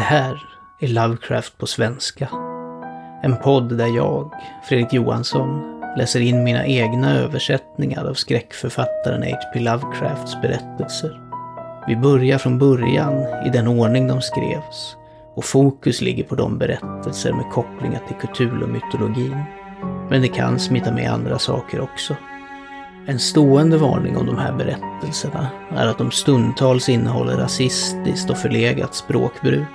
Det här är Lovecraft på svenska. En podd där jag, Fredrik Johansson, läser in mina egna översättningar av skräckförfattaren H.P. Lovecrafts berättelser. Vi börjar från början i den ordning de skrevs och fokus ligger på de berättelser med kopplingar till Cthulhu-mytologin. Men det kan smita med andra saker också. En stående varning om de här berättelserna är att de stundtals innehåller rasistiskt och förlegat språkbruk.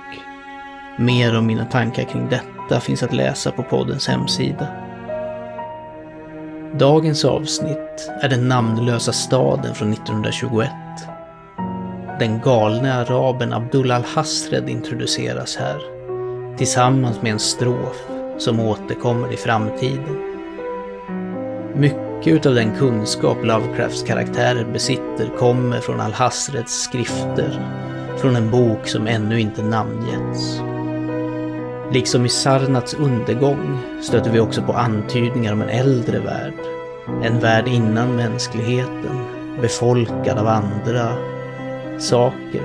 Mer om mina tankar kring detta finns att läsa på poddens hemsida. Dagens avsnitt är Den namnlösa staden från 1921. Den galne araben Abdul al-Hasred introduceras här, tillsammans med en strof som återkommer i framtiden. Mycket mycket av den kunskap Lovecrafts karaktärer besitter kommer från Alhasreds skrifter, från en bok som ännu inte namngetts. Liksom i Sarnats undergång stöter vi också på antydningar om en äldre värld. En värld innan mänskligheten, befolkad av andra saker.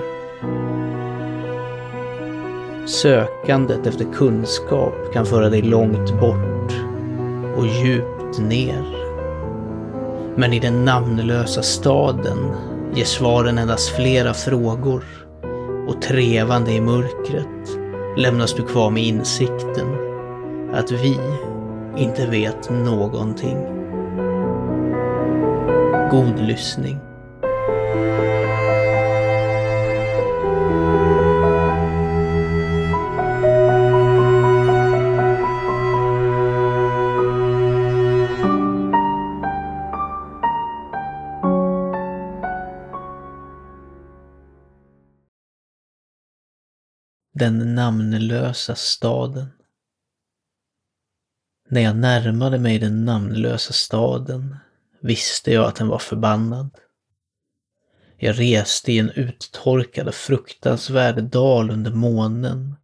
Sökandet efter kunskap kan föra dig långt bort och djupt ner. Men i den namnlösa staden ger svaren endast flera frågor och trevande i mörkret lämnas du kvar med insikten att vi inte vet någonting. God lyssning. Den namnlösa staden. När jag närmade mig den namnlösa staden visste jag att den var förbannad. Jag reste i en uttorkad och fruktansvärd dal under månen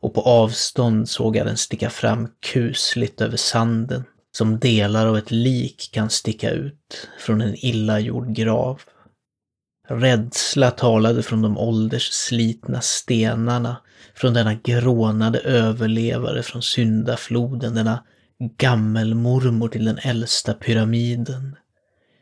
och på avstånd såg jag den sticka fram kusligt över sanden som delar av ett lik kan sticka ut från en illa gjord grav. Rädsla talade från de åldersslitna stenarna, från denna grånade överlevare från syndafloden, denna gammelmormor till den äldsta pyramiden.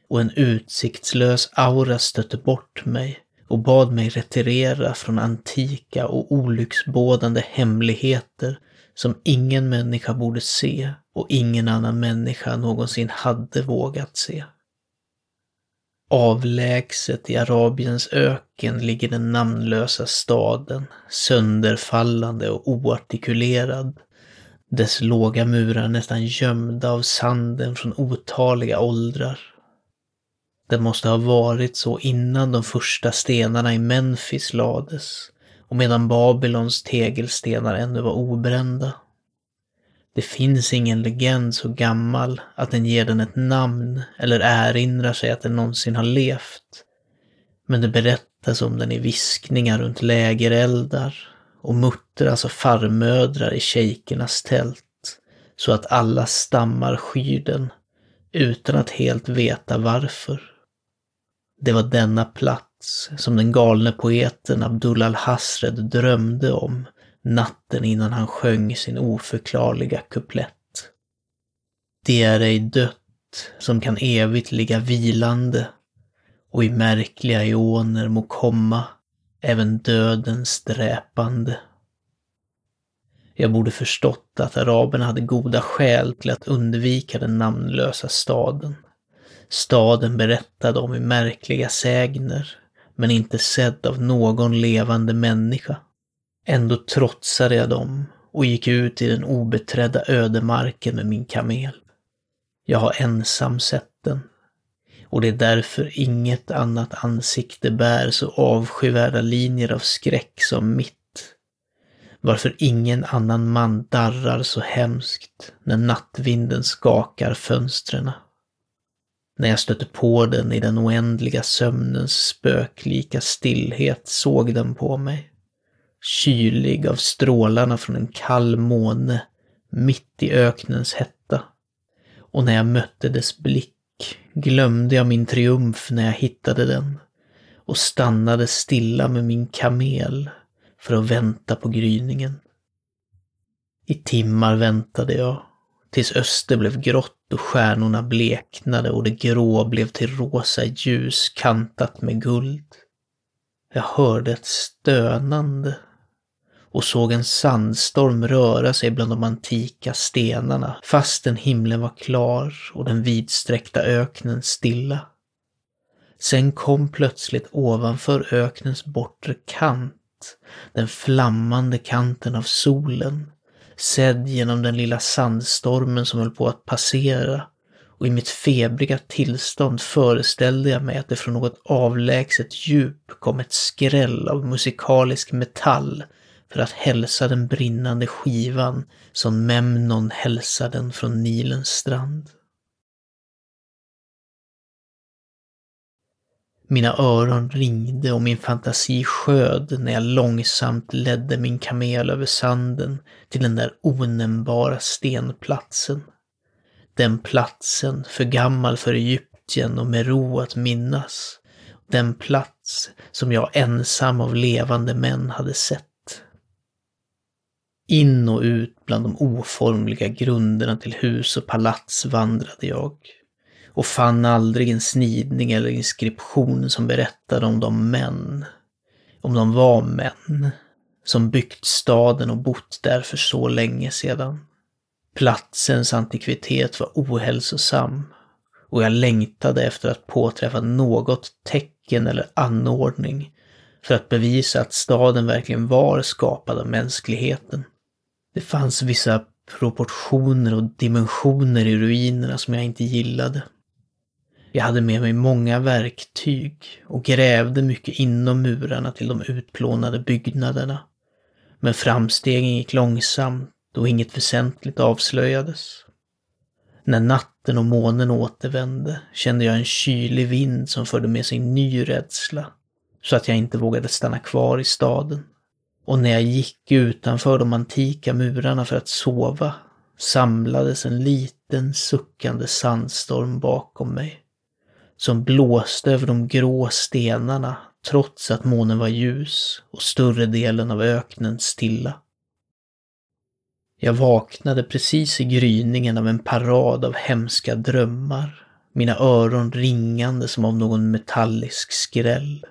Och en utsiktslös aura stötte bort mig och bad mig retirera från antika och olycksbådande hemligheter som ingen människa borde se och ingen annan människa någonsin hade vågat se. Avlägset i Arabiens öken ligger den namnlösa staden, sönderfallande och oartikulerad. Dess låga murar nästan gömda av sanden från otaliga åldrar. Det måste ha varit så innan de första stenarna i Memphis lades och medan Babylons tegelstenar ännu var obrända. Det finns ingen legend så gammal att den ger den ett namn eller erinrar sig att den någonsin har levt. Men det berättas om den i viskningar runt lägereldar och muttras av farmödrar i shejkernas tält så att alla stammar skyr den utan att helt veta varför. Det var denna plats som den galne poeten Abdul al-Hasred drömde om natten innan han sjöng sin oförklarliga kuplett. Det är ej dött som kan evigt ligga vilande och i märkliga ioner må komma även dödens dräpande. Jag borde förstått att araberna hade goda skäl till att undvika den namnlösa staden. Staden berättade om i märkliga sägner, men inte sedd av någon levande människa. Ändå trotsade jag dem och gick ut i den obeträdda ödemarken med min kamel. Jag har ensam sett den. Och det är därför inget annat ansikte bär så avskyvärda linjer av skräck som mitt. Varför ingen annan man darrar så hemskt när nattvinden skakar fönstren. När jag stötte på den i den oändliga sömnens spöklika stillhet såg den på mig kylig av strålarna från en kall måne mitt i öknens hetta. Och när jag mötte dess blick glömde jag min triumf när jag hittade den och stannade stilla med min kamel för att vänta på gryningen. I timmar väntade jag, tills öster blev grått och stjärnorna bleknade och det grå blev till rosa ljus kantat med guld. Jag hörde ett stönande och såg en sandstorm röra sig bland de antika stenarna fastän himlen var klar och den vidsträckta öknen stilla. Sen kom plötsligt ovanför öknens bortre kant den flammande kanten av solen, sedd genom den lilla sandstormen som höll på att passera och i mitt febriga tillstånd föreställde jag mig att det från något avlägset djup kom ett skräll av musikalisk metall för att hälsa den brinnande skivan som Memnon hälsar den från Nilens strand. Mina öron ringde och min fantasi sköd när jag långsamt ledde min kamel över sanden till den där onämnbara stenplatsen. Den platsen, för gammal för Egypten och med ro att minnas. Den plats som jag ensam av levande män hade sett. In och ut bland de oformliga grunderna till hus och palats vandrade jag och fann aldrig en snidning eller inskription som berättade om de män, om de var män, som byggt staden och bott där för så länge sedan. Platsens antikvitet var ohälsosam och jag längtade efter att påträffa något tecken eller anordning för att bevisa att staden verkligen var skapad av mänskligheten. Det fanns vissa proportioner och dimensioner i ruinerna som jag inte gillade. Jag hade med mig många verktyg och grävde mycket inom murarna till de utplånade byggnaderna. Men framstegen gick långsamt och inget väsentligt avslöjades. När natten och månen återvände kände jag en kylig vind som förde med sig ny rädsla, så att jag inte vågade stanna kvar i staden. Och när jag gick utanför de antika murarna för att sova samlades en liten suckande sandstorm bakom mig som blåste över de grå stenarna trots att månen var ljus och större delen av öknen stilla. Jag vaknade precis i gryningen av en parad av hemska drömmar, mina öron ringande som av någon metallisk skräll.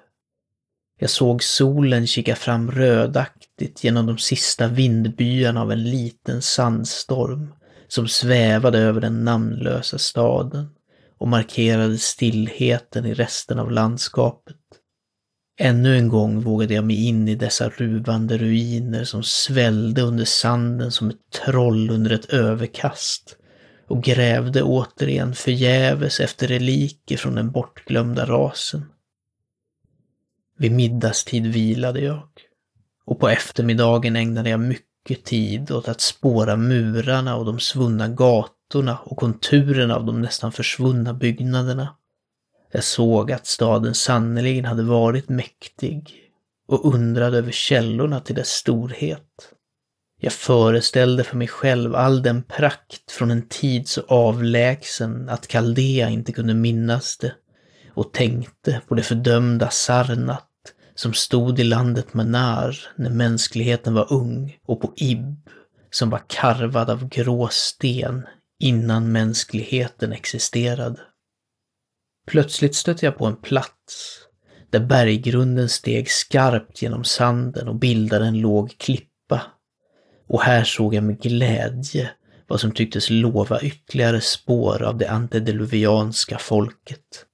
Jag såg solen kika fram rödaktigt genom de sista vindbyarna av en liten sandstorm som svävade över den namnlösa staden och markerade stillheten i resten av landskapet. Ännu en gång vågade jag mig in i dessa ruvande ruiner som svällde under sanden som ett troll under ett överkast och grävde återigen förgäves efter reliker från den bortglömda rasen. Vid middagstid vilade jag och på eftermiddagen ägnade jag mycket tid åt att spåra murarna och de svunna gatorna och konturerna av de nästan försvunna byggnaderna. Jag såg att staden sannerligen hade varit mäktig och undrade över källorna till dess storhet. Jag föreställde för mig själv all den prakt från en tid så avlägsen att Kaldea inte kunde minnas det och tänkte på det fördömda Sarnat som stod i landet Manar när mänskligheten var ung och på Ib som var karvad av grå sten innan mänskligheten existerade. Plötsligt stötte jag på en plats där berggrunden steg skarpt genom sanden och bildade en låg klippa. Och här såg jag med glädje vad som tycktes lova ytterligare spår av det antediluvianska folket.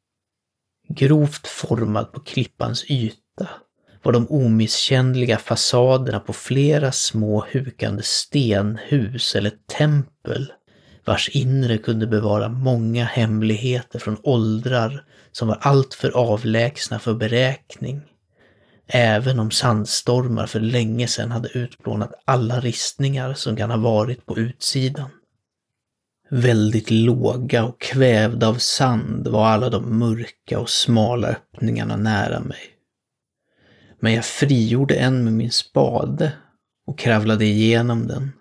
Grovt formad på klippans yta var de omisskännliga fasaderna på flera små hukande stenhus eller tempel vars inre kunde bevara många hemligheter från åldrar som var alltför avlägsna för beräkning. Även om sandstormar för länge sedan hade utplånat alla ristningar som kan ha varit på utsidan. Väldigt låga och kvävda av sand var alla de mörka och smala öppningarna nära mig. Men jag frigjorde en med min spade och kravlade igenom den,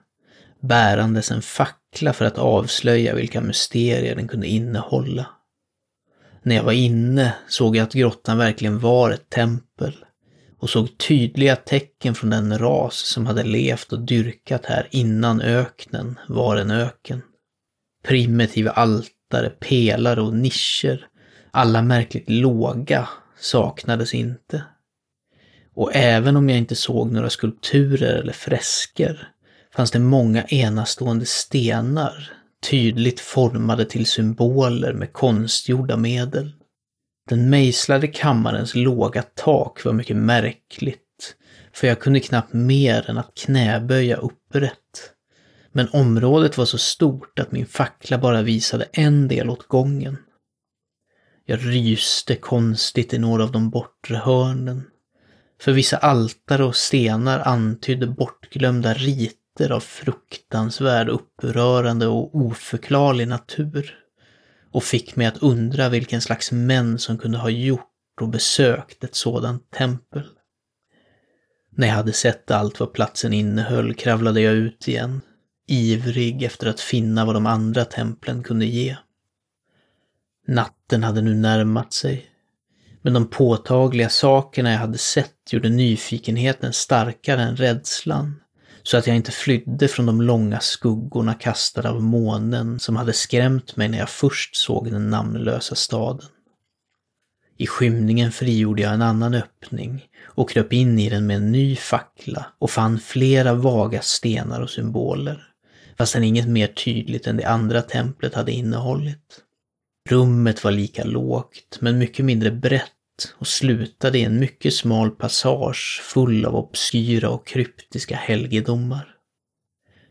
bärandes en fackla för att avslöja vilka mysterier den kunde innehålla. När jag var inne såg jag att grottan verkligen var ett tempel och såg tydliga tecken från den ras som hade levt och dyrkat här innan öknen var en öken. Primitiva altare, pelare och nischer, alla märkligt låga, saknades inte. Och även om jag inte såg några skulpturer eller fresker fanns det många enastående stenar, tydligt formade till symboler med konstgjorda medel. Den mejslade kammarens låga tak var mycket märkligt, för jag kunde knappt mer än att knäböja upprätt. Men området var så stort att min fackla bara visade en del åt gången. Jag ryste konstigt i några av de bortre hörnen. För vissa altare och stenar antydde bortglömda riter av fruktansvärd, upprörande och oförklarlig natur och fick mig att undra vilken slags män som kunde ha gjort och besökt ett sådant tempel. När jag hade sett allt vad platsen innehöll kravlade jag ut igen, ivrig efter att finna vad de andra templen kunde ge. Natten hade nu närmat sig, men de påtagliga sakerna jag hade sett gjorde nyfikenheten starkare än rädslan så att jag inte flydde från de långa skuggorna kastade av månen som hade skrämt mig när jag först såg den namnlösa staden. I skymningen frigjorde jag en annan öppning och kröp in i den med en ny fackla och fann flera vaga stenar och symboler, fastän inget mer tydligt än det andra templet hade innehållit. Rummet var lika lågt, men mycket mindre brett och slutade i en mycket smal passage full av obskyra och kryptiska helgedomar.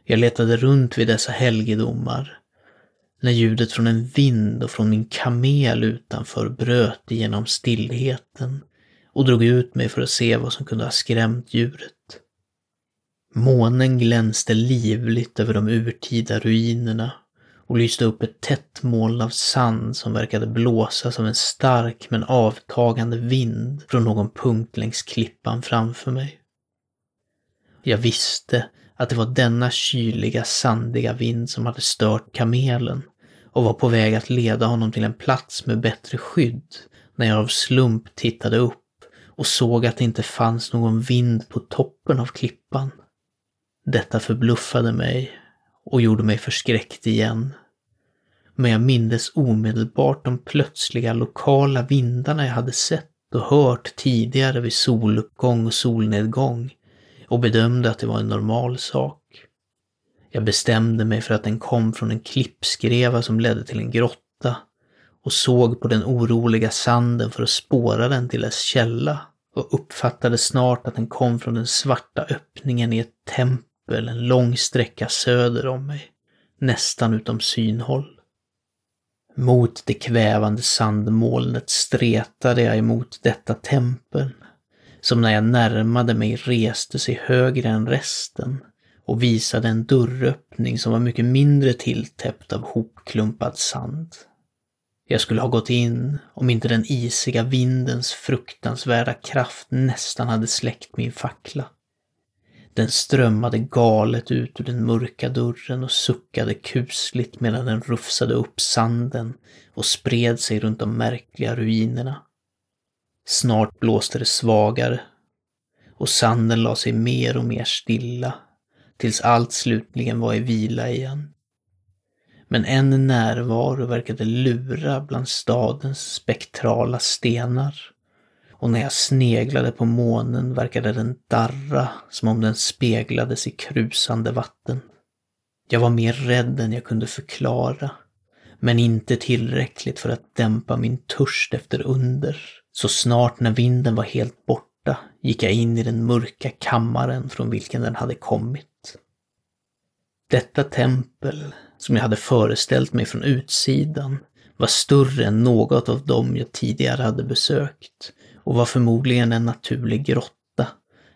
Jag letade runt vid dessa helgedomar när ljudet från en vind och från min kamel utanför bröt igenom stillheten och drog ut mig för att se vad som kunde ha skrämt djuret. Månen glänste livligt över de urtida ruinerna och lyste upp ett tätt moln av sand som verkade blåsa som en stark men avtagande vind från någon punkt längs klippan framför mig. Jag visste att det var denna kyliga, sandiga vind som hade stört kamelen och var på väg att leda honom till en plats med bättre skydd när jag av slump tittade upp och såg att det inte fanns någon vind på toppen av klippan. Detta förbluffade mig och gjorde mig förskräckt igen. Men jag mindes omedelbart de plötsliga lokala vindarna jag hade sett och hört tidigare vid soluppgång och solnedgång och bedömde att det var en normal sak. Jag bestämde mig för att den kom från en klippskreva som ledde till en grotta och såg på den oroliga sanden för att spåra den till dess källa och uppfattade snart att den kom från den svarta öppningen i ett tempel väl en lång sträcka söder om mig, nästan utom synhåll. Mot det kvävande sandmolnet stretade jag emot detta tempel, som när jag närmade mig reste sig högre än resten och visade en dörröppning som var mycket mindre tilltäppt av hopklumpad sand. Jag skulle ha gått in om inte den isiga vindens fruktansvärda kraft nästan hade släckt min fackla. Den strömmade galet ut ur den mörka dörren och suckade kusligt medan den rufsade upp sanden och spred sig runt de märkliga ruinerna. Snart blåste det svagare och sanden la sig mer och mer stilla tills allt slutligen var i vila igen. Men en närvaro verkade lura bland stadens spektrala stenar och när jag sneglade på månen verkade den darra som om den speglades i krusande vatten. Jag var mer rädd än jag kunde förklara, men inte tillräckligt för att dämpa min törst efter under. Så snart när vinden var helt borta gick jag in i den mörka kammaren från vilken den hade kommit. Detta tempel, som jag hade föreställt mig från utsidan, var större än något av dem jag tidigare hade besökt och var förmodligen en naturlig grotta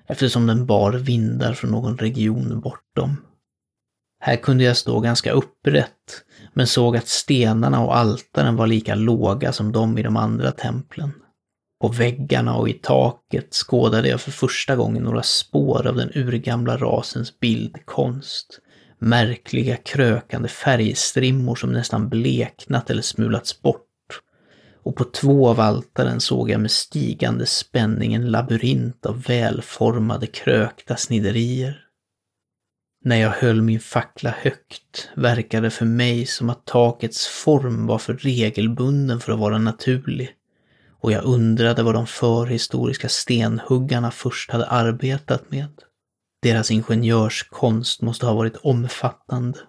eftersom den bar vindar från någon region bortom. Här kunde jag stå ganska upprätt, men såg att stenarna och altaren var lika låga som de i de andra templen. På väggarna och i taket skådade jag för första gången några spår av den urgamla rasens bildkonst. Märkliga krökande färgstrimmor som nästan bleknat eller smulats bort och på två av altaren såg jag med stigande spänning en labyrint av välformade krökta sniderier. När jag höll min fackla högt verkade det för mig som att takets form var för regelbunden för att vara naturlig och jag undrade vad de förhistoriska stenhuggarna först hade arbetat med. Deras ingenjörskonst måste ha varit omfattande.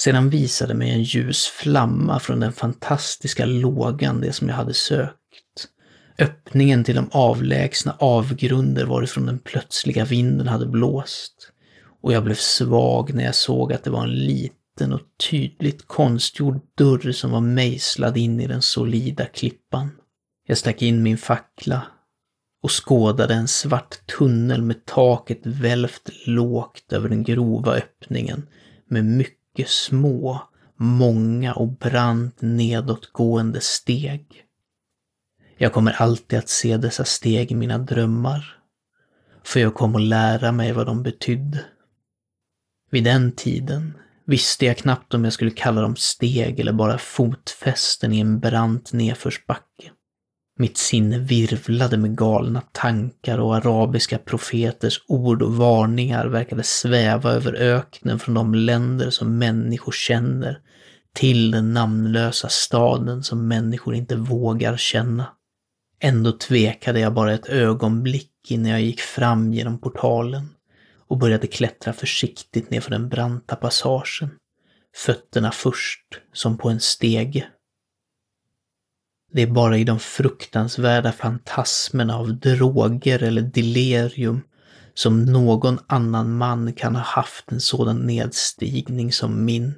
Sedan visade mig en ljus flamma från den fantastiska lågan, det som jag hade sökt. Öppningen till de avlägsna avgrunder varifrån den plötsliga vinden hade blåst. Och jag blev svag när jag såg att det var en liten och tydligt konstgjord dörr som var mejslad in i den solida klippan. Jag stack in min fackla och skådade en svart tunnel med taket välvt lågt över den grova öppningen med mycket mycket små, många och brant nedåtgående steg. Jag kommer alltid att se dessa steg i mina drömmar, för jag kom att lära mig vad de betydde. Vid den tiden visste jag knappt om jag skulle kalla dem steg eller bara fotfästen i en brant nedförsbacke. Mitt sinne virvlade med galna tankar och arabiska profeters ord och varningar verkade sväva över öknen från de länder som människor känner till den namnlösa staden som människor inte vågar känna. Ändå tvekade jag bara ett ögonblick innan jag gick fram genom portalen och började klättra försiktigt nerför den branta passagen. Fötterna först, som på en stege. Det är bara i de fruktansvärda fantasmerna av droger eller delirium som någon annan man kan ha haft en sådan nedstigning som min.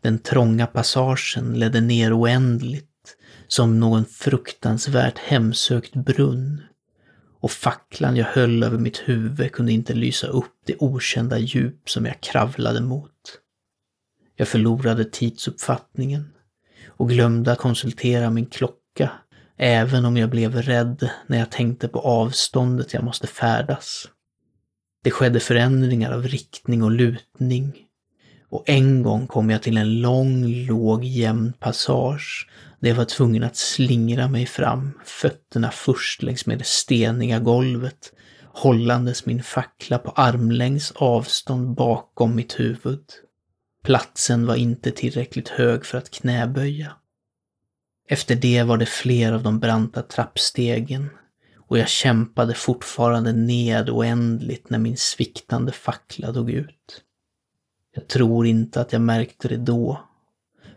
Den trånga passagen ledde ner oändligt, som någon fruktansvärt hemsökt brunn. Och facklan jag höll över mitt huvud kunde inte lysa upp det okända djup som jag kravlade mot. Jag förlorade tidsuppfattningen och glömde att konsultera min klocka, även om jag blev rädd när jag tänkte på avståndet jag måste färdas. Det skedde förändringar av riktning och lutning och en gång kom jag till en lång, låg, jämn passage där jag var tvungen att slingra mig fram, fötterna först längs med det steniga golvet, hållandes min fackla på armlängds avstånd bakom mitt huvud. Platsen var inte tillräckligt hög för att knäböja. Efter det var det fler av de branta trappstegen och jag kämpade fortfarande ned oändligt när min sviktande fackla dog ut. Jag tror inte att jag märkte det då,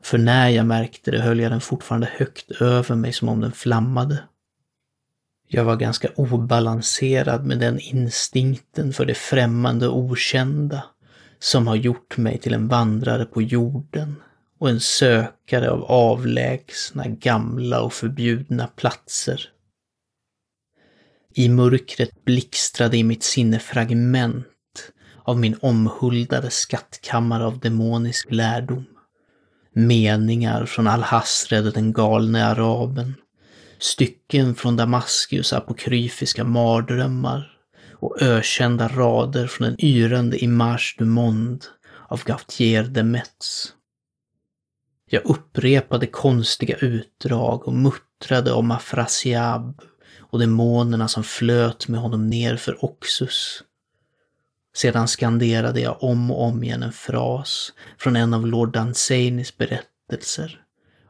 för när jag märkte det höll jag den fortfarande högt över mig som om den flammade. Jag var ganska obalanserad med den instinkten för det främmande och okända som har gjort mig till en vandrare på jorden och en sökare av avlägsna, gamla och förbjudna platser. I mörkret blixtrade i mitt sinne fragment av min omhuldade skattkammare av demonisk lärdom. Meningar från Al-Hasred och den galne araben. Stycken från Damaskus apokryfiska mardrömmar och ökända rader från den yrande Image du Monde av Gautier de Metz. Jag upprepade konstiga utdrag och muttrade om Afrasiab och demonerna som flöt med honom ner för Oxus. Sedan skanderade jag om och om igen en fras från en av Lord Danzainis berättelser.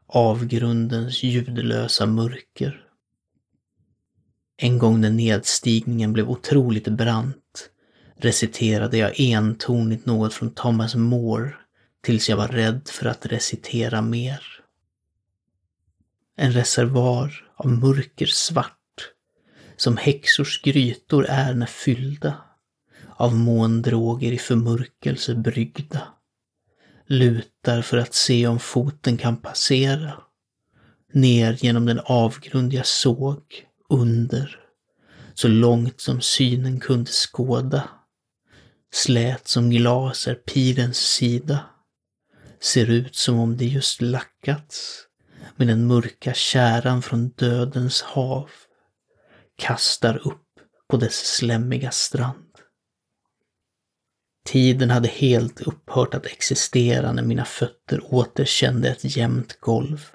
Avgrundens ljudlösa mörker. En gång när nedstigningen blev otroligt brant reciterade jag entonigt något från Thomas More tills jag var rädd för att recitera mer. En reservoar av mörker svart, som häxors grytor är när fyllda, av måndroger i förmörkelse bryggda, lutar för att se om foten kan passera, ner genom den avgrund jag såg, under, så långt som synen kunde skåda. Slät som glas är pilens sida. Ser ut som om det just lackats med den mörka käran från dödens hav kastar upp på dess slämmiga strand. Tiden hade helt upphört att existera när mina fötter återkände ett jämnt golv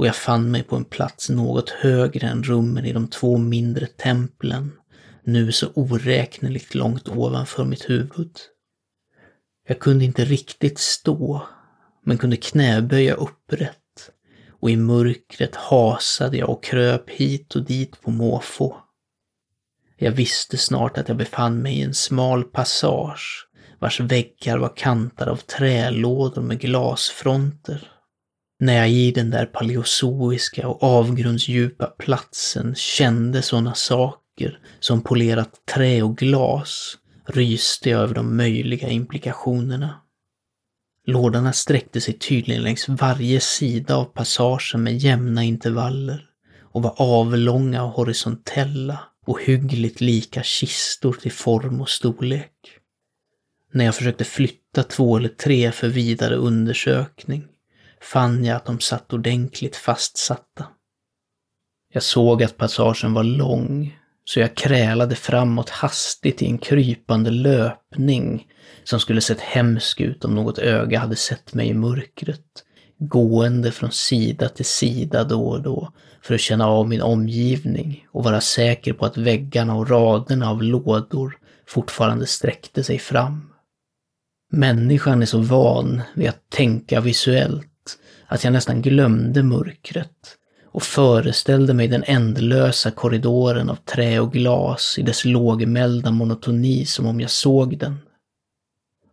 och jag fann mig på en plats något högre än rummen i de två mindre templen, nu så oräkneligt långt ovanför mitt huvud. Jag kunde inte riktigt stå, men kunde knäböja upprätt och i mörkret hasade jag och kröp hit och dit på måfå. Jag visste snart att jag befann mig i en smal passage vars väggar var kantade av trälådor med glasfronter. När jag i den där paleozoiska och avgrundsdjupa platsen kände sådana saker som polerat trä och glas ryste jag över de möjliga implikationerna. Lådorna sträckte sig tydligen längs varje sida av passagen med jämna intervaller och var avlånga och horisontella och hyggligt lika kistor till form och storlek. När jag försökte flytta två eller tre för vidare undersökning fann jag att de satt ordentligt fastsatta. Jag såg att passagen var lång, så jag krälade framåt hastigt i en krypande löpning som skulle sett hemsk ut om något öga hade sett mig i mörkret, gående från sida till sida då och då för att känna av min omgivning och vara säker på att väggarna och raderna av lådor fortfarande sträckte sig fram. Människan är så van vid att tänka visuellt att jag nästan glömde mörkret och föreställde mig den ändlösa korridoren av trä och glas i dess lågmälda monotoni som om jag såg den.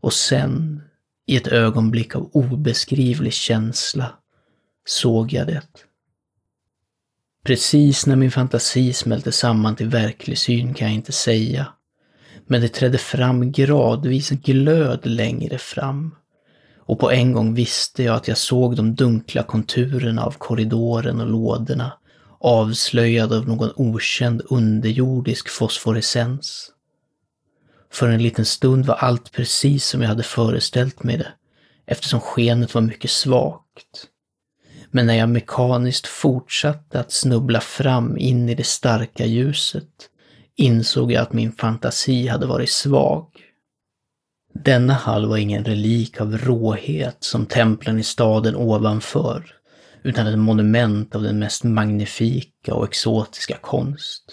Och sen, i ett ögonblick av obeskrivlig känsla, såg jag det. Precis när min fantasi smälte samman till verklig syn kan jag inte säga. Men det trädde fram gradvis glöd längre fram. Och på en gång visste jag att jag såg de dunkla konturerna av korridoren och lådorna, avslöjade av någon okänd underjordisk fosforescens. För en liten stund var allt precis som jag hade föreställt mig det, eftersom skenet var mycket svagt. Men när jag mekaniskt fortsatte att snubbla fram in i det starka ljuset insåg jag att min fantasi hade varit svag. Denna hall var ingen relik av råhet som templen i staden ovanför, utan ett monument av den mest magnifika och exotiska konst.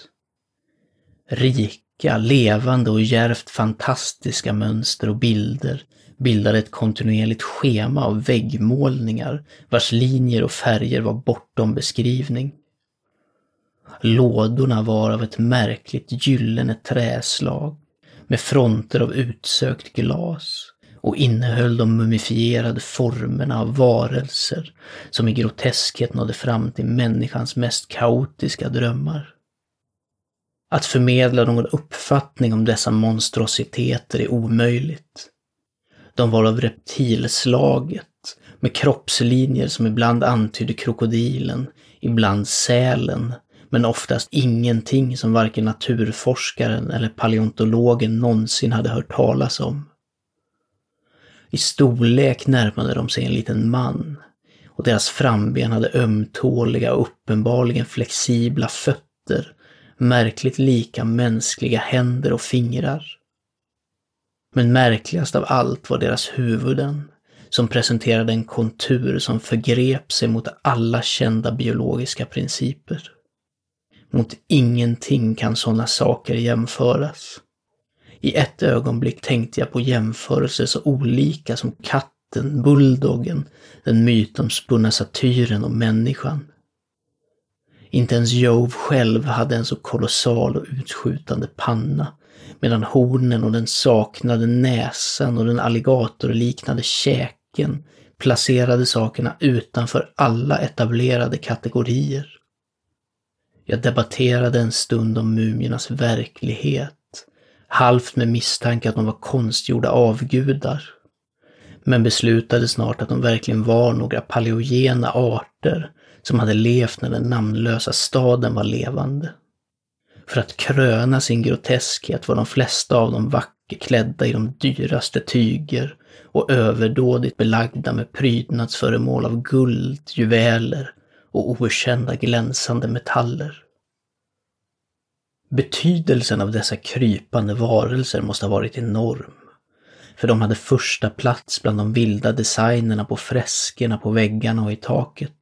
Rika, levande och djärvt fantastiska mönster och bilder bildade ett kontinuerligt schema av väggmålningar vars linjer och färger var bortom beskrivning. Lådorna var av ett märkligt gyllene träslag med fronter av utsökt glas och innehöll de mumifierade formerna av varelser som i groteskhet nådde fram till människans mest kaotiska drömmar. Att förmedla någon uppfattning om dessa monstrositeter är omöjligt. De var av reptilslaget, med kroppslinjer som ibland antydde krokodilen, ibland sälen, men oftast ingenting som varken naturforskaren eller paleontologen någonsin hade hört talas om. I storlek närmade de sig en liten man och deras framben hade ömtåliga och uppenbarligen flexibla fötter, märkligt lika mänskliga händer och fingrar. Men märkligast av allt var deras huvuden, som presenterade en kontur som förgrep sig mot alla kända biologiska principer. Mot ingenting kan sådana saker jämföras. I ett ögonblick tänkte jag på jämförelser så olika som katten, bulldoggen, den mytomspunna satyren och människan. Inte ens Jove själv hade en så kolossal och utskjutande panna, medan hornen och den saknade näsan och den alligatorliknande käken placerade sakerna utanför alla etablerade kategorier. Jag debatterade en stund om mumiernas verklighet, halvt med misstanke att de var konstgjorda avgudar. Men beslutade snart att de verkligen var några paleogena arter som hade levt när den namnlösa staden var levande. För att kröna sin groteskhet var de flesta av dem vackert klädda i de dyraste tyger och överdådigt belagda med prydnadsföremål av guld, juveler och okända glänsande metaller. Betydelsen av dessa krypande varelser måste ha varit enorm. För de hade första plats bland de vilda designerna på freskerna på väggarna och i taket.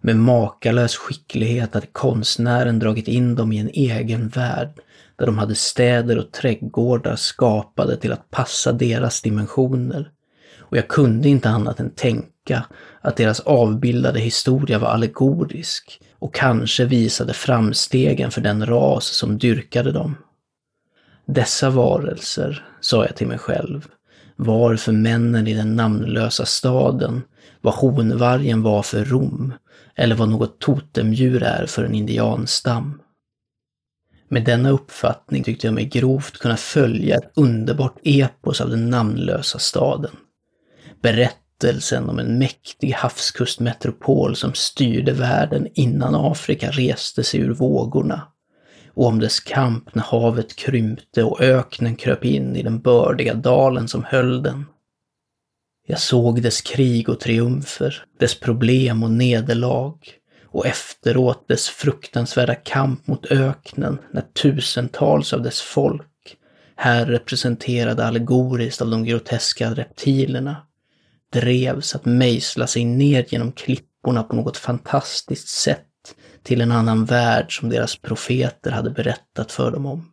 Med makalös skicklighet hade konstnären dragit in dem i en egen värld där de hade städer och trädgårdar skapade till att passa deras dimensioner. Och jag kunde inte annat än tänka att deras avbildade historia var allegorisk och kanske visade framstegen för den ras som dyrkade dem. Dessa varelser, sa jag till mig själv, var för männen i den namnlösa staden vad honvargen var för Rom, eller vad något totemdjur är för en indianstam. Med denna uppfattning tyckte jag mig grovt kunna följa ett underbart epos av den namnlösa staden. Berättelsen om en mäktig havskustmetropol som styrde världen innan Afrika reste sig ur vågorna och om dess kamp när havet krympte och öknen kröp in i den bördiga dalen som höll den. Jag såg dess krig och triumfer, dess problem och nederlag och efteråt dess fruktansvärda kamp mot öknen när tusentals av dess folk, här representerade allegoriskt av de groteska reptilerna, drevs att mejsla sig ner genom klipporna på något fantastiskt sätt till en annan värld som deras profeter hade berättat för dem om.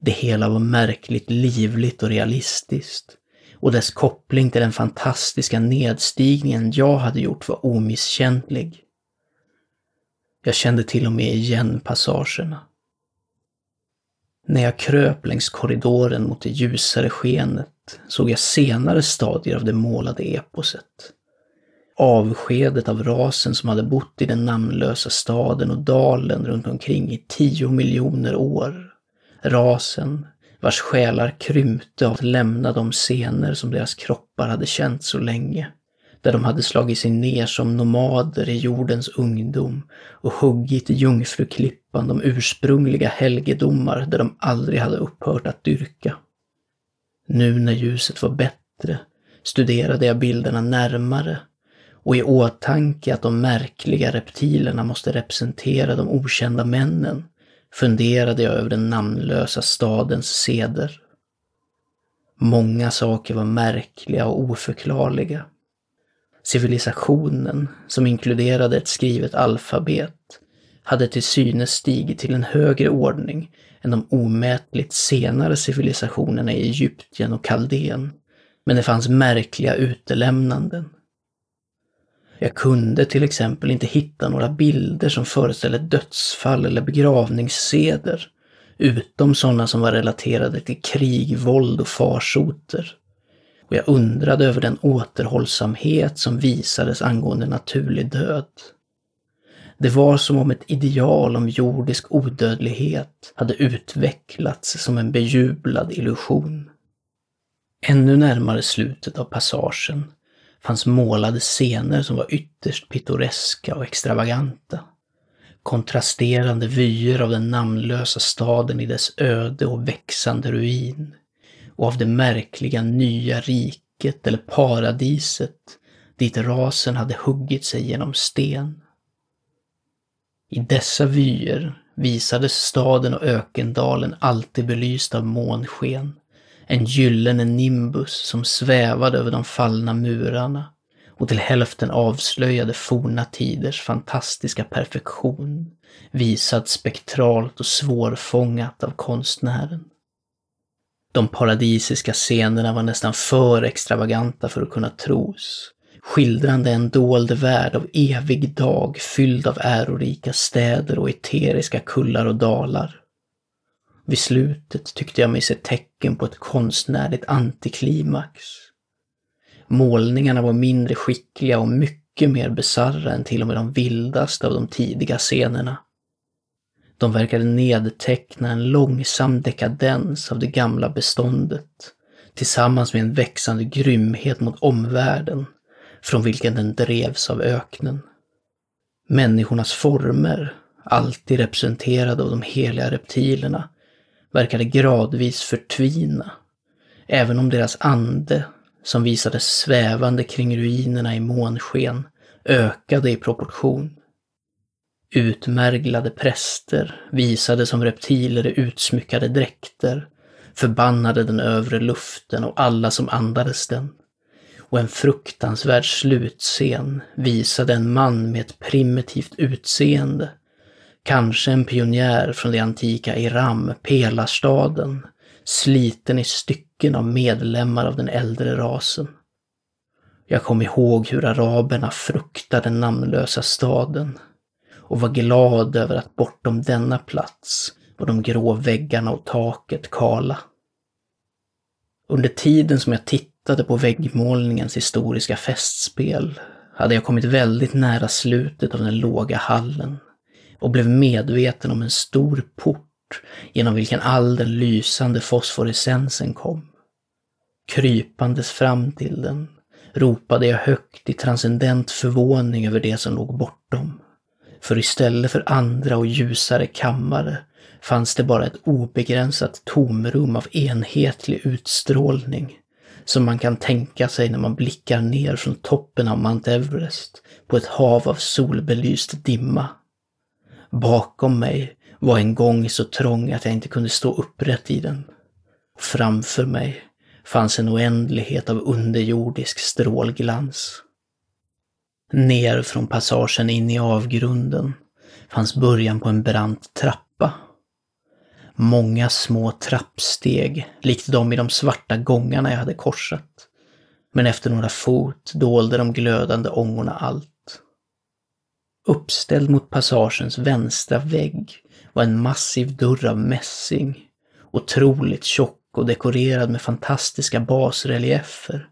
Det hela var märkligt livligt och realistiskt och dess koppling till den fantastiska nedstigningen jag hade gjort var omisskännlig. Jag kände till och med igen passagerna. När jag kröp längs korridoren mot det ljusare skenet såg jag senare stadier av det målade eposet. Avskedet av rasen som hade bott i den namnlösa staden och dalen runt omkring i tio miljoner år. Rasen vars själar krympte av att lämna de scener som deras kroppar hade känt så länge. Där de hade slagit sig ner som nomader i jordens ungdom och huggit i jungfruklippan de ursprungliga helgedomar där de aldrig hade upphört att dyrka. Nu när ljuset var bättre studerade jag bilderna närmare och i åtanke att de märkliga reptilerna måste representera de okända männen funderade jag över den namnlösa stadens seder. Många saker var märkliga och oförklarliga. Civilisationen, som inkluderade ett skrivet alfabet, hade till synes stigit till en högre ordning än de omätligt senare civilisationerna i Egypten och Kaldén. Men det fanns märkliga utelämnanden. Jag kunde till exempel inte hitta några bilder som föreställer dödsfall eller begravningsseder, utom sådana som var relaterade till krig, våld och farsoter. Och jag undrade över den återhållsamhet som visades angående naturlig död. Det var som om ett ideal om jordisk odödlighet hade utvecklats som en bejublad illusion. Ännu närmare slutet av passagen fanns målade scener som var ytterst pittoreska och extravaganta. Kontrasterande vyer av den namnlösa staden i dess öde och växande ruin och av det märkliga nya riket eller paradiset dit rasen hade huggit sig genom sten. I dessa vyer visades staden och ökendalen alltid belyst av månsken en gyllene nimbus som svävade över de fallna murarna och till hälften avslöjade forna tiders fantastiska perfektion, visad spektralt och svårfångat av konstnären. De paradisiska scenerna var nästan för extravaganta för att kunna tros, skildrande en dold värld av evig dag fylld av ärorika städer och eteriska kullar och dalar. Vid slutet tyckte jag mig se tecken på ett konstnärligt antiklimax. Målningarna var mindre skickliga och mycket mer bisarra än till och med de vildaste av de tidiga scenerna. De verkade nedteckna en långsam dekadens av det gamla beståndet tillsammans med en växande grymhet mot omvärlden från vilken den drevs av öknen. Människornas former, alltid representerade av de heliga reptilerna, verkade gradvis förtvina, även om deras ande, som visades svävande kring ruinerna i månsken, ökade i proportion. Utmärglade präster, visade som reptiler i utsmyckade dräkter, förbannade den övre luften och alla som andades den och en fruktansvärd slutscen visade en man med ett primitivt utseende. Kanske en pionjär från det antika Iram, pelarstaden, sliten i stycken av medlemmar av den äldre rasen. Jag kom ihåg hur araberna fruktade den namnlösa staden och var glad över att bortom denna plats var de grå väggarna och taket kala. Under tiden som jag tittade på väggmålningens historiska festspel hade jag kommit väldigt nära slutet av den låga hallen och blev medveten om en stor port genom vilken all den lysande fosforescensen kom. Krypandes fram till den ropade jag högt i transcendent förvåning över det som låg bortom. För istället för andra och ljusare kammare fanns det bara ett obegränsat tomrum av enhetlig utstrålning som man kan tänka sig när man blickar ner från toppen av Mount Everest på ett hav av solbelyst dimma. Bakom mig var en gång så trång att jag inte kunde stå upprätt i den. Framför mig fanns en oändlighet av underjordisk strålglans. Ner från passagen in i avgrunden fanns början på en brant trappa. Många små trappsteg, likt de i de svarta gångarna jag hade korsat. Men efter några fot dolde de glödande ångorna allt. Uppställd mot passagens vänstra vägg var en massiv dörr av mässing, otroligt tjock och dekorerad med fantastiska basreliefer.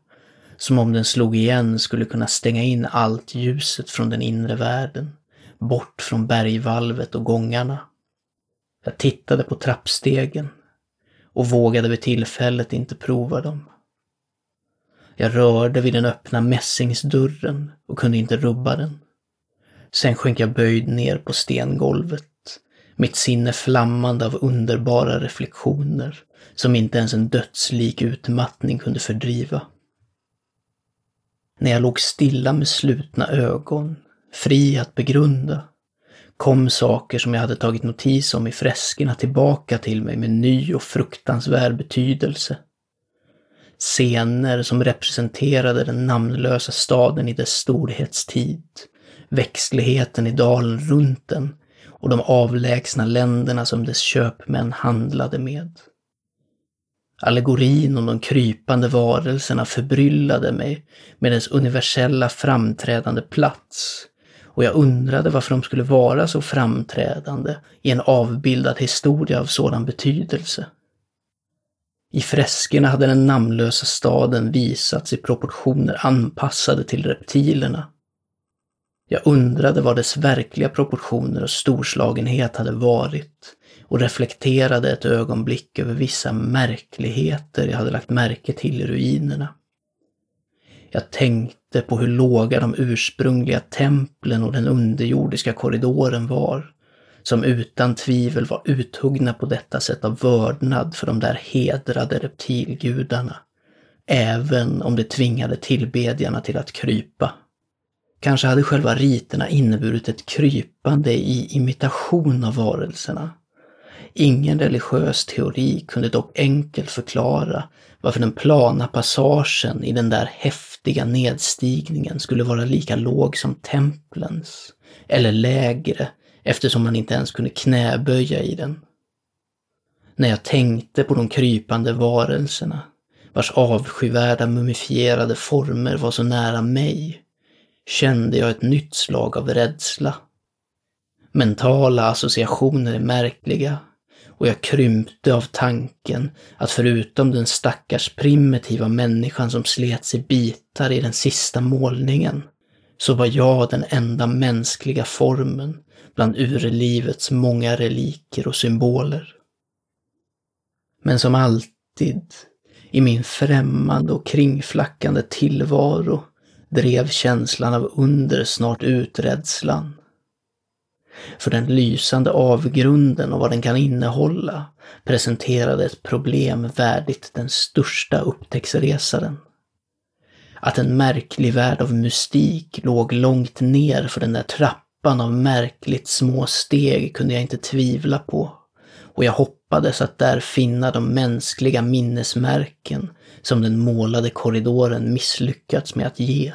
Som om den slog igen skulle kunna stänga in allt ljuset från den inre världen, bort från bergvalvet och gångarna. Jag tittade på trappstegen och vågade vid tillfället inte prova dem. Jag rörde vid den öppna mässingsdörren och kunde inte rubba den. Sen sjönk jag böjd ner på stengolvet, mitt sinne flammande av underbara reflektioner som inte ens en dödslik utmattning kunde fördriva. När jag låg stilla med slutna ögon, fri att begrunda, kom saker som jag hade tagit notis om i freskerna tillbaka till mig med ny och fruktansvärd betydelse. Scener som representerade den namnlösa staden i dess storhetstid, växtligheten i dalen runt den och de avlägsna länderna som dess köpmän handlade med. Allegorin om de krypande varelserna förbryllade mig med dess universella framträdande plats och jag undrade varför de skulle vara så framträdande i en avbildad historia av sådan betydelse. I freskerna hade den namnlösa staden visats i proportioner anpassade till reptilerna. Jag undrade vad dess verkliga proportioner och storslagenhet hade varit och reflekterade ett ögonblick över vissa märkligheter jag hade lagt märke till i ruinerna. Jag tänkte på hur låga de ursprungliga templen och den underjordiska korridoren var, som utan tvivel var uthuggna på detta sätt av vördnad för de där hedrade reptilgudarna, även om det tvingade tillbedjarna till att krypa. Kanske hade själva riterna inneburit ett krypande i imitation av varelserna. Ingen religiös teori kunde dock enkelt förklara varför den plana passagen i den där häftiga nedstigningen skulle vara lika låg som templens, eller lägre eftersom man inte ens kunde knäböja i den. När jag tänkte på de krypande varelserna, vars avskyvärda mumifierade former var så nära mig, kände jag ett nytt slag av rädsla. Mentala associationer är märkliga och jag krympte av tanken att förutom den stackars primitiva människan som slets i bitar i den sista målningen, så var jag den enda mänskliga formen bland urlivets många reliker och symboler. Men som alltid, i min främmande och kringflackande tillvaro, drev känslan av under snart ut rädslan. För den lysande avgrunden och vad den kan innehålla presenterade ett problem värdigt den största upptäcktsresaren. Att en märklig värld av mystik låg långt ner för den där trappan av märkligt små steg kunde jag inte tvivla på. och jag hoppades att där finna de mänskliga minnesmärken som den målade korridoren misslyckats med att ge.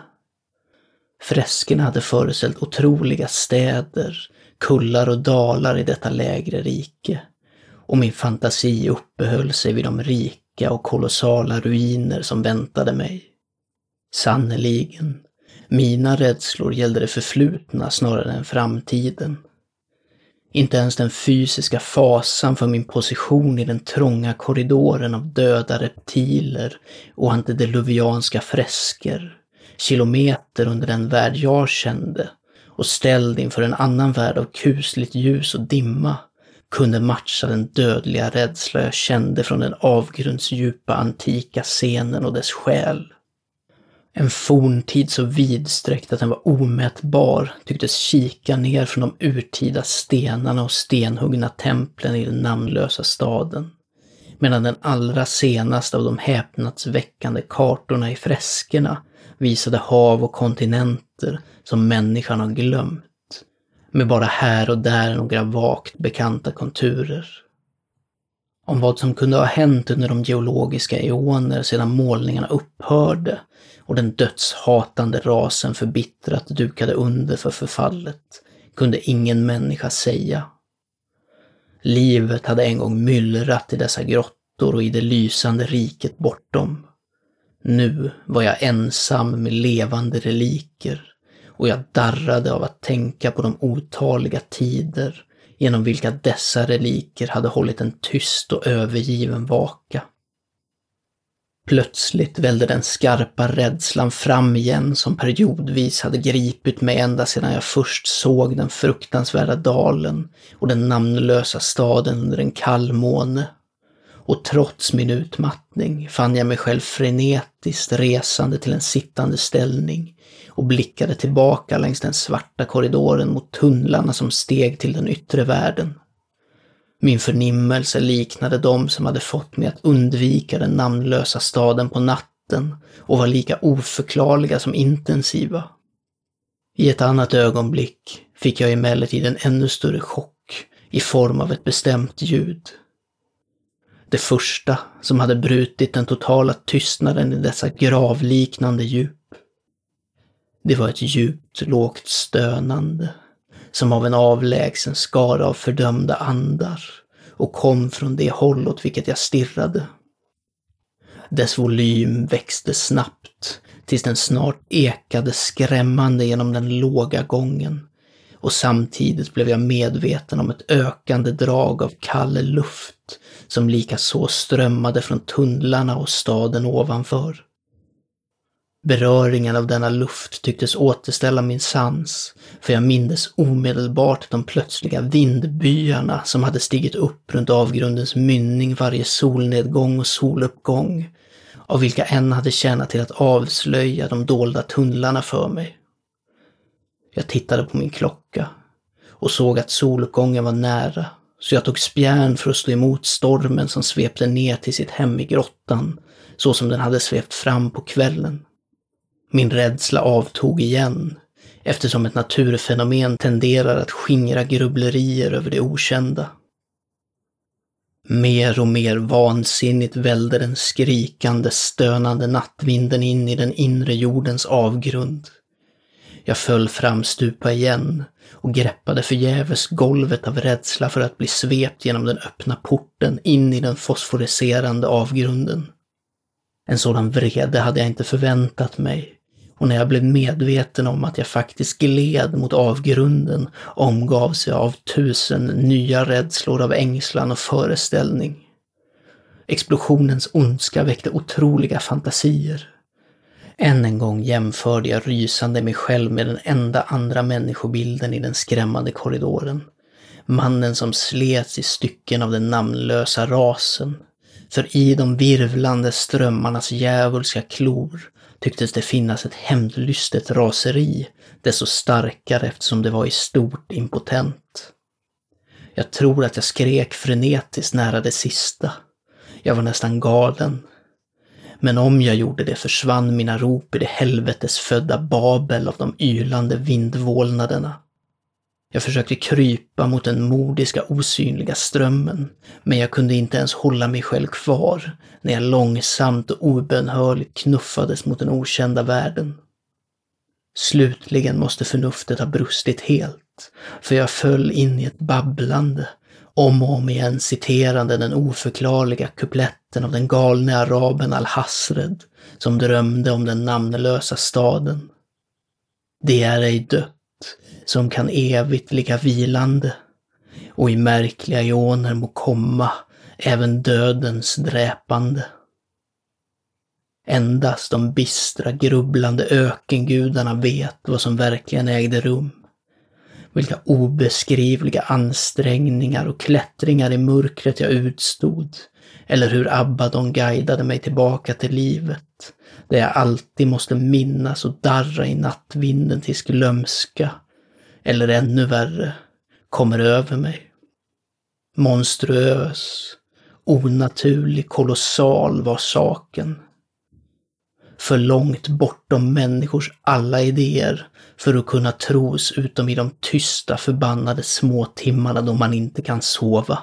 Freskerna hade föreställt otroliga städer, kullar och dalar i detta lägre rike. Och min fantasi uppehöll sig vid de rika och kolossala ruiner som väntade mig. Sannerligen, mina rädslor gällde det förflutna snarare än framtiden. Inte ens den fysiska fasan för min position i den trånga korridoren av döda reptiler och antediluvianska fresker, kilometer under den värld jag kände och ställd inför en annan värld av kusligt ljus och dimma, kunde matcha den dödliga rädsla jag kände från den avgrundsdjupa antika scenen och dess själ. En forntid så vidsträckt att den var omätbar tycktes kika ner från de urtida stenarna och stenhuggna templen i den namnlösa staden. Medan den allra senaste av de häpnadsväckande kartorna i freskerna visade hav och kontinenter som människan har glömt. Med bara här och där några vagt bekanta konturer. Om vad som kunde ha hänt under de geologiska eoner sedan målningarna upphörde och den dödshatande rasen förbittrat dukade under för förfallet kunde ingen människa säga. Livet hade en gång myllrat i dessa grottor och i det lysande riket bortom. Nu var jag ensam med levande reliker och jag darrade av att tänka på de otaliga tider genom vilka dessa reliker hade hållit en tyst och övergiven vaka. Plötsligt välde den skarpa rädslan fram igen som periodvis hade gripit mig ända sedan jag först såg den fruktansvärda dalen och den namnlösa staden under en kall måne. Och trots min utmattning fann jag mig själv frenetiskt resande till en sittande ställning och blickade tillbaka längs den svarta korridoren mot tunnlarna som steg till den yttre världen. Min förnimmelse liknade de som hade fått mig att undvika den namnlösa staden på natten och var lika oförklarliga som intensiva. I ett annat ögonblick fick jag emellertid en ännu större chock i form av ett bestämt ljud. Det första som hade brutit den totala tystnaden i dessa gravliknande djup. Det var ett djupt, lågt stönande som av en avlägsen skara av fördömda andar och kom från det håll åt vilket jag stirrade. Dess volym växte snabbt tills den snart ekade skrämmande genom den låga gången och samtidigt blev jag medveten om ett ökande drag av kall luft som likaså strömmade från tunnlarna och staden ovanför. Beröringen av denna luft tycktes återställa min sans, för jag mindes omedelbart de plötsliga vindbyarna som hade stigit upp runt avgrundens mynning varje solnedgång och soluppgång, av vilka en hade tjänat till att avslöja de dolda tunnlarna för mig. Jag tittade på min klocka och såg att soluppgången var nära, så jag tog spjärn för att stå emot stormen som svepte ner till sitt hem i grottan, så som den hade svept fram på kvällen. Min rädsla avtog igen, eftersom ett naturfenomen tenderar att skingra grubblerier över det okända. Mer och mer vansinnigt välde den skrikande, stönande nattvinden in i den inre jordens avgrund. Jag föll framstupa igen och greppade förgäves golvet av rädsla för att bli svept genom den öppna porten in i den fosforiserande avgrunden. En sådan vrede hade jag inte förväntat mig och när jag blev medveten om att jag faktiskt gled mot avgrunden omgavs jag av tusen nya rädslor av ängslan och föreställning. Explosionens ondska väckte otroliga fantasier. Än en gång jämförde jag rysande mig själv med den enda andra människobilden i den skrämmande korridoren. Mannen som slets i stycken av den namnlösa rasen. För i de virvlande strömmarnas djävulska klor tycktes det finnas ett hämndlystet raseri, desto starkare eftersom det var i stort impotent. Jag tror att jag skrek frenetiskt nära det sista. Jag var nästan galen. Men om jag gjorde det försvann mina rop i det helvetesfödda Babel av de ylande vindvålnaderna. Jag försökte krypa mot den mordiska osynliga strömmen, men jag kunde inte ens hålla mig själv kvar när jag långsamt och obönhörligt knuffades mot den okända världen. Slutligen måste förnuftet ha brustit helt, för jag föll in i ett babblande, om och om igen citerande den oförklarliga kupletten av den galne araben al-Hasred, som drömde om den namnlösa staden. Det är ej dött, som kan evigt ligga vilande, och i märkliga ioner må komma även dödens dräpande. Endast de bistra, grubblande ökengudarna vet vad som verkligen ägde rum. Vilka obeskrivliga ansträngningar och klättringar i mörkret jag utstod. Eller hur Abaddon guidade mig tillbaka till livet. Där jag alltid måste minnas och darra i nattvinden tills glömska, eller ännu värre, kommer över mig. Monstruös, onaturlig, kolossal var saken för långt bortom människors alla idéer för att kunna tros utom i de tysta förbannade små timmarna då man inte kan sova.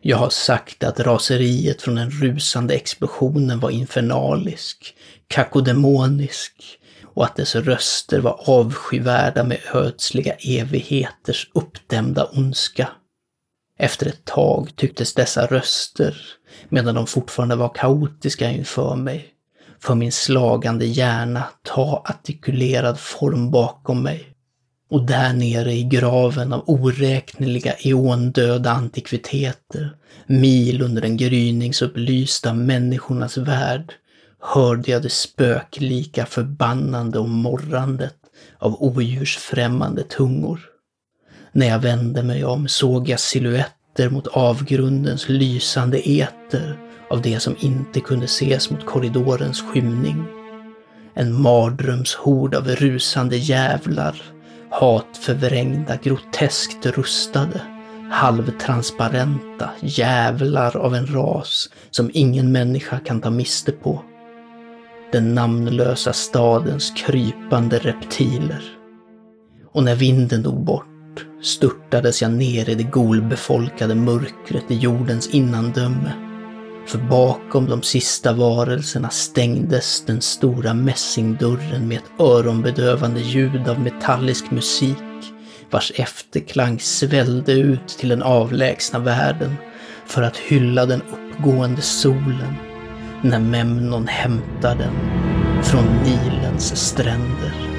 Jag har sagt att raseriet från den rusande explosionen var infernalisk, kakodemonisk och att dess röster var avskyvärda med ödsliga evigheters uppdämda ondska. Efter ett tag tycktes dessa röster, medan de fortfarande var kaotiska inför mig, för min slagande hjärna ta artikulerad form bakom mig. Och där nere i graven av oräkneliga eondöda antikviteter, mil under den gryningsupplysta människornas värld, hörde jag det spöklika förbannande och morrandet av odjursfrämmande tungor. När jag vände mig om såg jag siluetter mot avgrundens lysande eter av det som inte kunde ses mot korridorens skymning. En mardrömshord av rusande jävlar, hatförvrängda, groteskt rustade, halvtransparenta jävlar av en ras som ingen människa kan ta miste på. Den namnlösa stadens krypande reptiler. Och när vinden dog bort störtades jag ner i det golbefolkade mörkret i jordens innandöme för bakom de sista varelserna stängdes den stora mässingdörren med ett öronbedövande ljud av metallisk musik vars efterklang svällde ut till den avlägsna världen för att hylla den uppgående solen när Memnon hämtar den från Nilens stränder.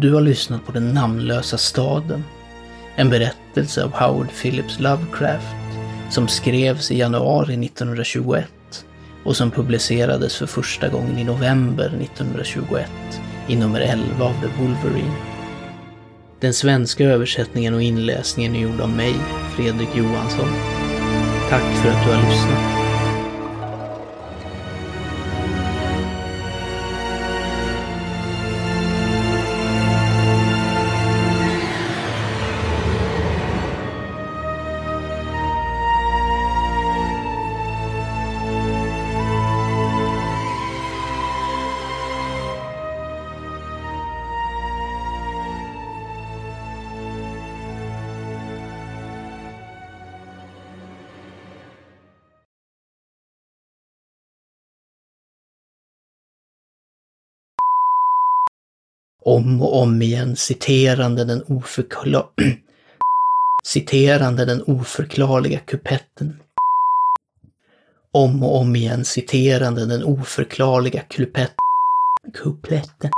Du har lyssnat på Den namnlösa staden. En berättelse av Howard Phillips Lovecraft som skrevs i januari 1921 och som publicerades för första gången i november 1921 i nummer 11 av The Wolverine. Den svenska översättningen och inläsningen är gjord av mig, Fredrik Johansson. Tack för att du har lyssnat. Om och om igen citerande den oförklar... citerande den oförklarliga kupetten. Om och om igen citerande den oförklarliga kupletten.